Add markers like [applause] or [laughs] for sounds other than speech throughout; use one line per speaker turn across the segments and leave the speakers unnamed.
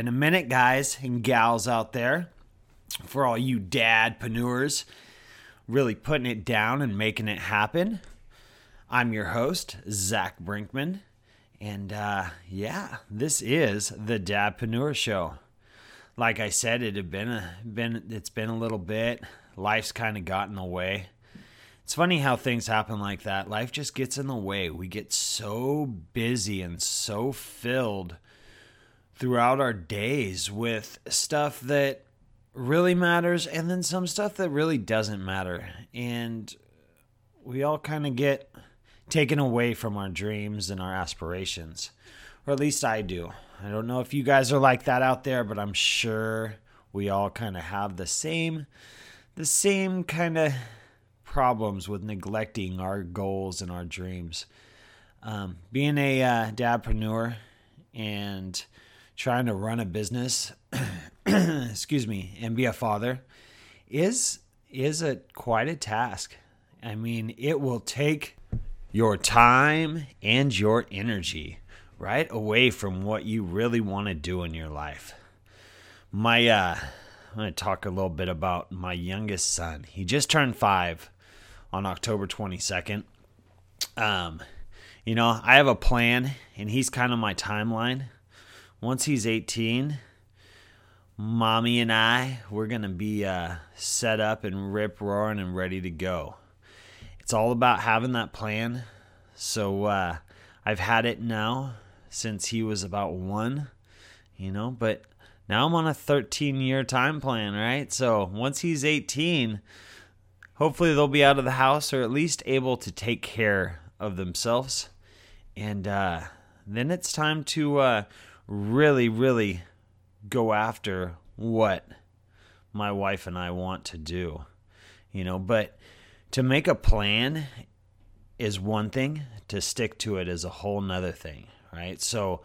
been a minute, guys and gals out there. For all you dad dadpreneurs, really putting it down and making it happen. I'm your host, Zach Brinkman. And uh, yeah, this is the Dad Dadpreneur Show. Like I said, it had been a been it's been a little bit. Life's kind of gotten in the way. It's funny how things happen like that. Life just gets in the way. We get so busy and so filled throughout our days with stuff that really matters and then some stuff that really doesn't matter. And we all kind of get taken away from our dreams and our aspirations. Or at least I do. I don't know if you guys are like that out there, but I'm sure we all kind of have the same the same kind of problems with neglecting our goals and our dreams. Um, being a uh, dadpreneur and trying to run a business, [clears throat] excuse me, and be a father is is a quite a task. I mean, it will take your time and your energy right away from what you really want to do in your life. My uh I'm going to talk a little bit about my youngest son. He just turned 5 on October 22nd. Um, you know, I have a plan, and he's kind of my timeline. Once he's 18, mommy and I, we're going to be uh, set up and rip roaring and ready to go. It's all about having that plan. So uh, I've had it now since he was about one, you know, but now I'm on a 13 year time plan, right? So once he's 18, hopefully they'll be out of the house or at least able to take care of themselves. And uh, then it's time to uh, really, really go after what my wife and I want to do. You know, but to make a plan is one thing, to stick to it is a whole nother thing, right? So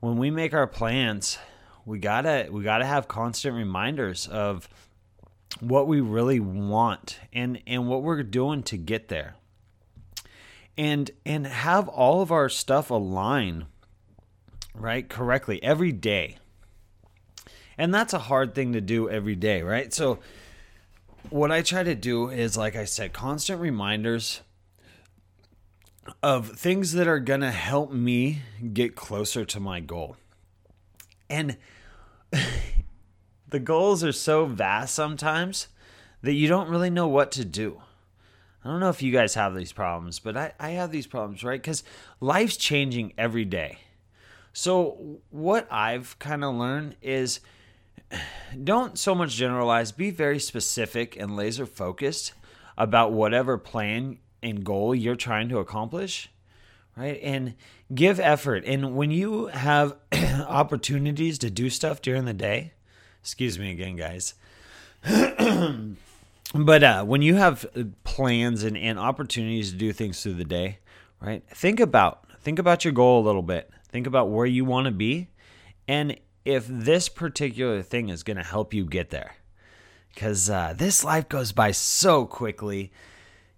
when we make our plans, we gotta we gotta have constant reminders of what we really want and and what we're doing to get there and and have all of our stuff align right correctly every day and that's a hard thing to do every day right so what i try to do is like i said constant reminders of things that are going to help me get closer to my goal and [laughs] the goals are so vast sometimes that you don't really know what to do. I don't know if you guys have these problems, but I, I have these problems, right? Because life's changing every day. So, what I've kind of learned is don't so much generalize, be very specific and laser focused about whatever plan and goal you're trying to accomplish, right? And give effort. And when you have [clears throat] opportunities to do stuff during the day, Excuse me again, guys. [clears throat] but uh, when you have plans and, and opportunities to do things through the day, right? Think about think about your goal a little bit. Think about where you want to be, and if this particular thing is going to help you get there. Because uh, this life goes by so quickly,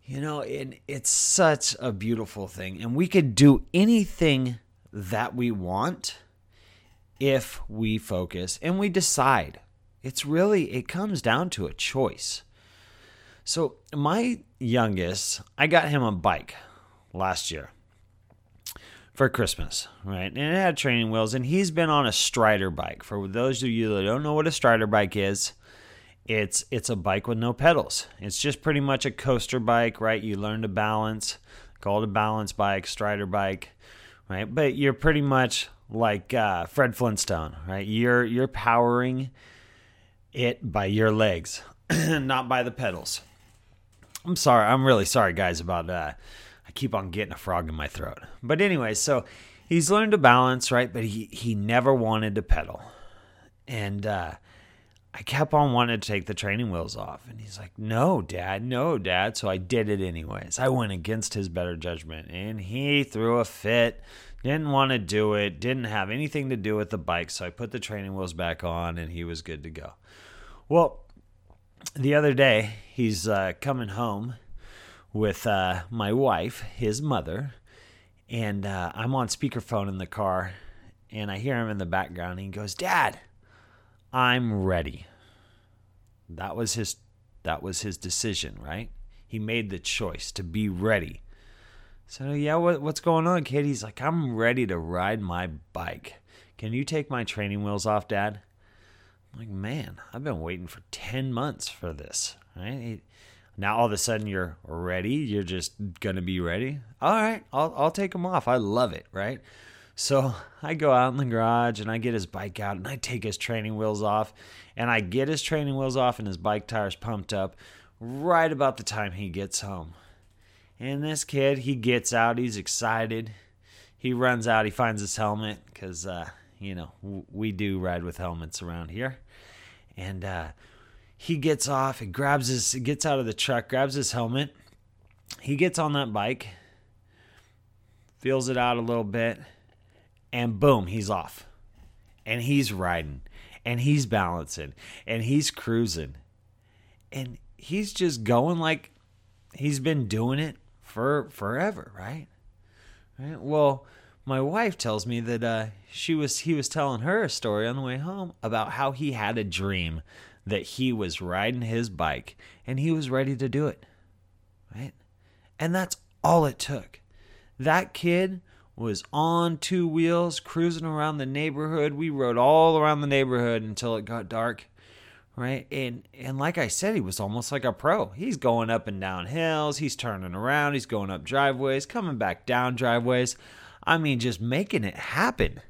you know, it, it's such a beautiful thing, and we could do anything that we want if we focus and we decide. It's really, it comes down to a choice. So, my youngest, I got him a bike last year for Christmas, right? And it had training wheels, and he's been on a Strider bike. For those of you that don't know what a Strider bike is, it's it's a bike with no pedals. It's just pretty much a coaster bike, right? You learn to balance, called a balance bike, Strider bike, right? But you're pretty much like uh, Fred Flintstone, right? You're you're powering it by your legs, [clears throat] not by the pedals. I'm sorry. I'm really sorry, guys, about uh, I keep on getting a frog in my throat. But anyway, so he's learned to balance, right? But he he never wanted to pedal, and uh, I kept on wanting to take the training wheels off, and he's like, "No, Dad, no, Dad." So I did it anyways. I went against his better judgment, and he threw a fit didn't want to do it, didn't have anything to do with the bike. So I put the training wheels back on and he was good to go. Well, the other day, he's uh, coming home with uh, my wife, his mother, And uh, I'm on speakerphone in the car, and I hear him in the background. He goes, "Dad, I'm ready." That was his. That was his decision, right? He made the choice to be ready. So yeah, what, what's going on, kid? He's like, I'm ready to ride my bike. Can you take my training wheels off, Dad? I'm like, man, I've been waiting for ten months for this. Right? Now all of a sudden you're ready. You're just gonna be ready. All right, I'll I'll take them off. I love it. Right? So I go out in the garage and I get his bike out and I take his training wheels off and I get his training wheels off and his bike tires pumped up right about the time he gets home. And this kid, he gets out, he's excited. He runs out, he finds his helmet because, uh, you know, we do ride with helmets around here. And uh, he gets off, he grabs his, gets out of the truck, grabs his helmet. He gets on that bike, feels it out a little bit, and boom, he's off. And he's riding, and he's balancing, and he's cruising. And he's just going like he's been doing it for forever, right? Right. Well, my wife tells me that uh, she was he was telling her a story on the way home about how he had a dream that he was riding his bike and he was ready to do it. Right? And that's all it took. That kid was on two wheels cruising around the neighborhood. We rode all around the neighborhood until it got dark right? And and like I said, he was almost like a pro. He's going up and down hills, he's turning around, he's going up driveways, coming back down driveways. I mean, just making it happen.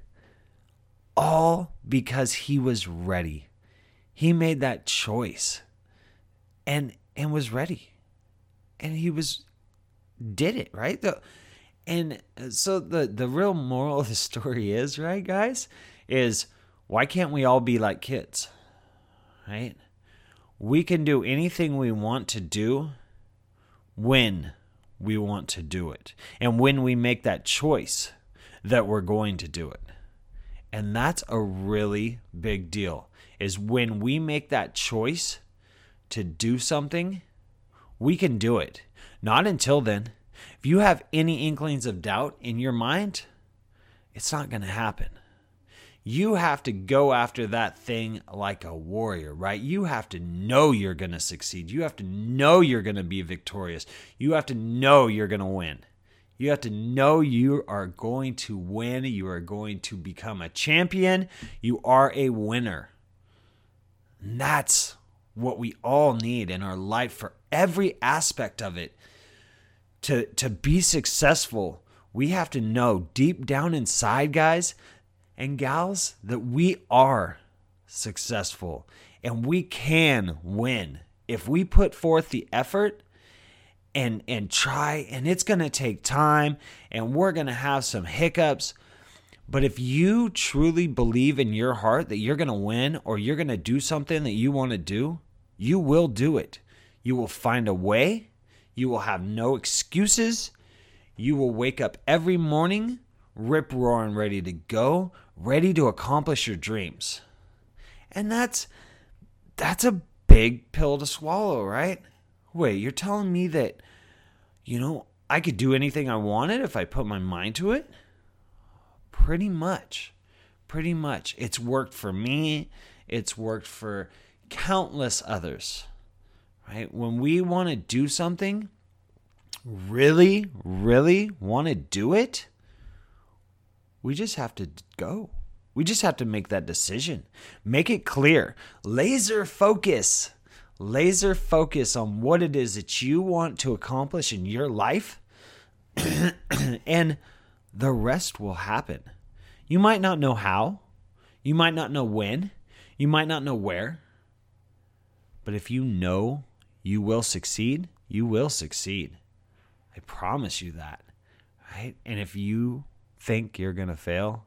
All because he was ready. He made that choice and and was ready. And he was did it, right? The and so the the real moral of the story is, right, guys, is why can't we all be like kids? right? We can do anything we want to do when we want to do it and when we make that choice that we're going to do it. And that's a really big deal. Is when we make that choice to do something, we can do it. Not until then. If you have any inklings of doubt in your mind, it's not going to happen you have to go after that thing like a warrior, right? You have to know you're going to succeed. You have to know you're going to be victorious. You have to know you're going to win. You have to know you are going to win. You are going to become a champion. You are a winner. And that's what we all need in our life for every aspect of it. To, to be successful, we have to know deep down inside, guys, and gals that we are successful and we can win if we put forth the effort and and try and it's going to take time and we're going to have some hiccups but if you truly believe in your heart that you're going to win or you're going to do something that you want to do you will do it you will find a way you will have no excuses you will wake up every morning rip roaring ready to go ready to accomplish your dreams. And that's that's a big pill to swallow, right? Wait, you're telling me that you know, I could do anything I wanted if I put my mind to it? Pretty much. Pretty much. It's worked for me. It's worked for countless others. Right? When we want to do something, really, really want to do it, we just have to go. We just have to make that decision. Make it clear. Laser focus. Laser focus on what it is that you want to accomplish in your life, [clears throat] and the rest will happen. You might not know how, you might not know when, you might not know where, but if you know you will succeed, you will succeed. I promise you that. Right? And if you think you're going to fail,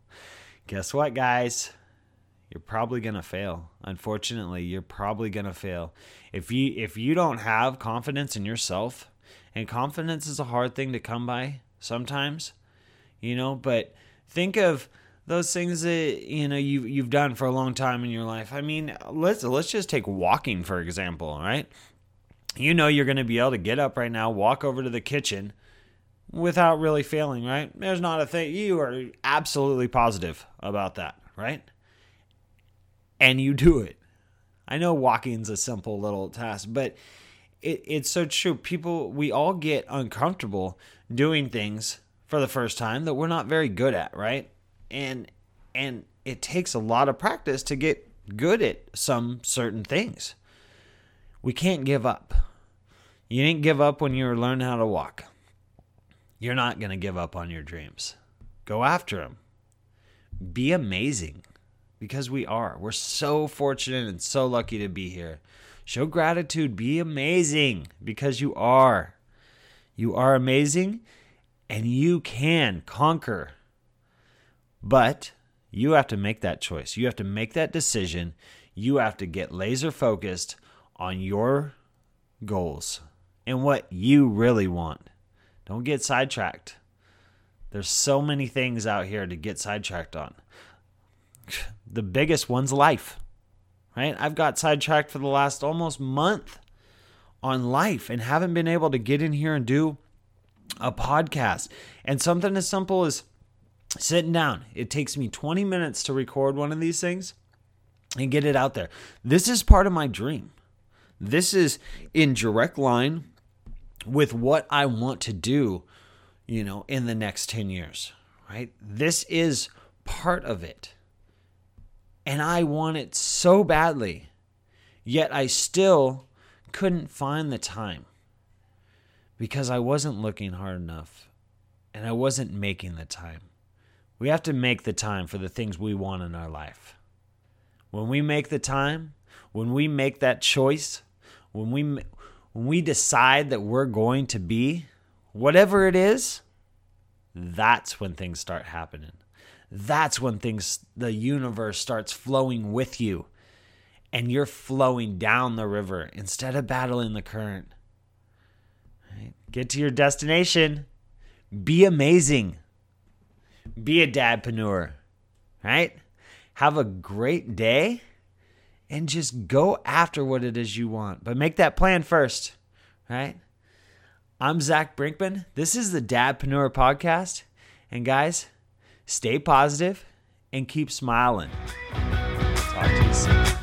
guess what, guys? You're probably going to fail. Unfortunately, you're probably going to fail. If you if you don't have confidence in yourself, and confidence is a hard thing to come by sometimes, you know, but think of those things that you know you you've done for a long time in your life. I mean, let's let's just take walking for example, right? You know you're going to be able to get up right now, walk over to the kitchen, without really failing, right? There's not a thing. You are absolutely positive about that, right? And you do it. I know walking's a simple little task, but it, it's so true. People, we all get uncomfortable doing things for the first time that we're not very good at, right? And and it takes a lot of practice to get good at some certain things. We can't give up. You didn't give up when you were learning how to walk. You're not going to give up on your dreams. Go after them. Be amazing because we are. We're so fortunate and so lucky to be here. Show gratitude. Be amazing because you are. You are amazing and you can conquer. But you have to make that choice. You have to make that decision. You have to get laser focused on your goals and what you really want. Don't get sidetracked. There's so many things out here to get sidetracked on. [laughs] The biggest one's life, right? I've got sidetracked for the last almost month on life and haven't been able to get in here and do a podcast. And something as simple as sitting down. It takes me 20 minutes to record one of these things and get it out there. This is part of my dream. This is in direct line with what I want to do, you know, in the next 10 years, right? This is part of it. And I want it so badly. Yet I still couldn't find the time because I wasn't looking hard enough and I wasn't making the time. We have to make the time for the things we want in our life. When we make the time, when we make that choice, when we when we decide that we're going to be whatever it is, that's when things start happening. That's when things the universe starts flowing with you and you're flowing down the river instead of battling the current. Right? Get to your destination. Be amazing. Be a dadpreneur, right? Have a great day and just go after what it is you want. But make that plan first, right? I'm Zach Brinkman. This is the Dadpreneur Podcast. And guys, stay positive and keep smiling. Talk to you soon.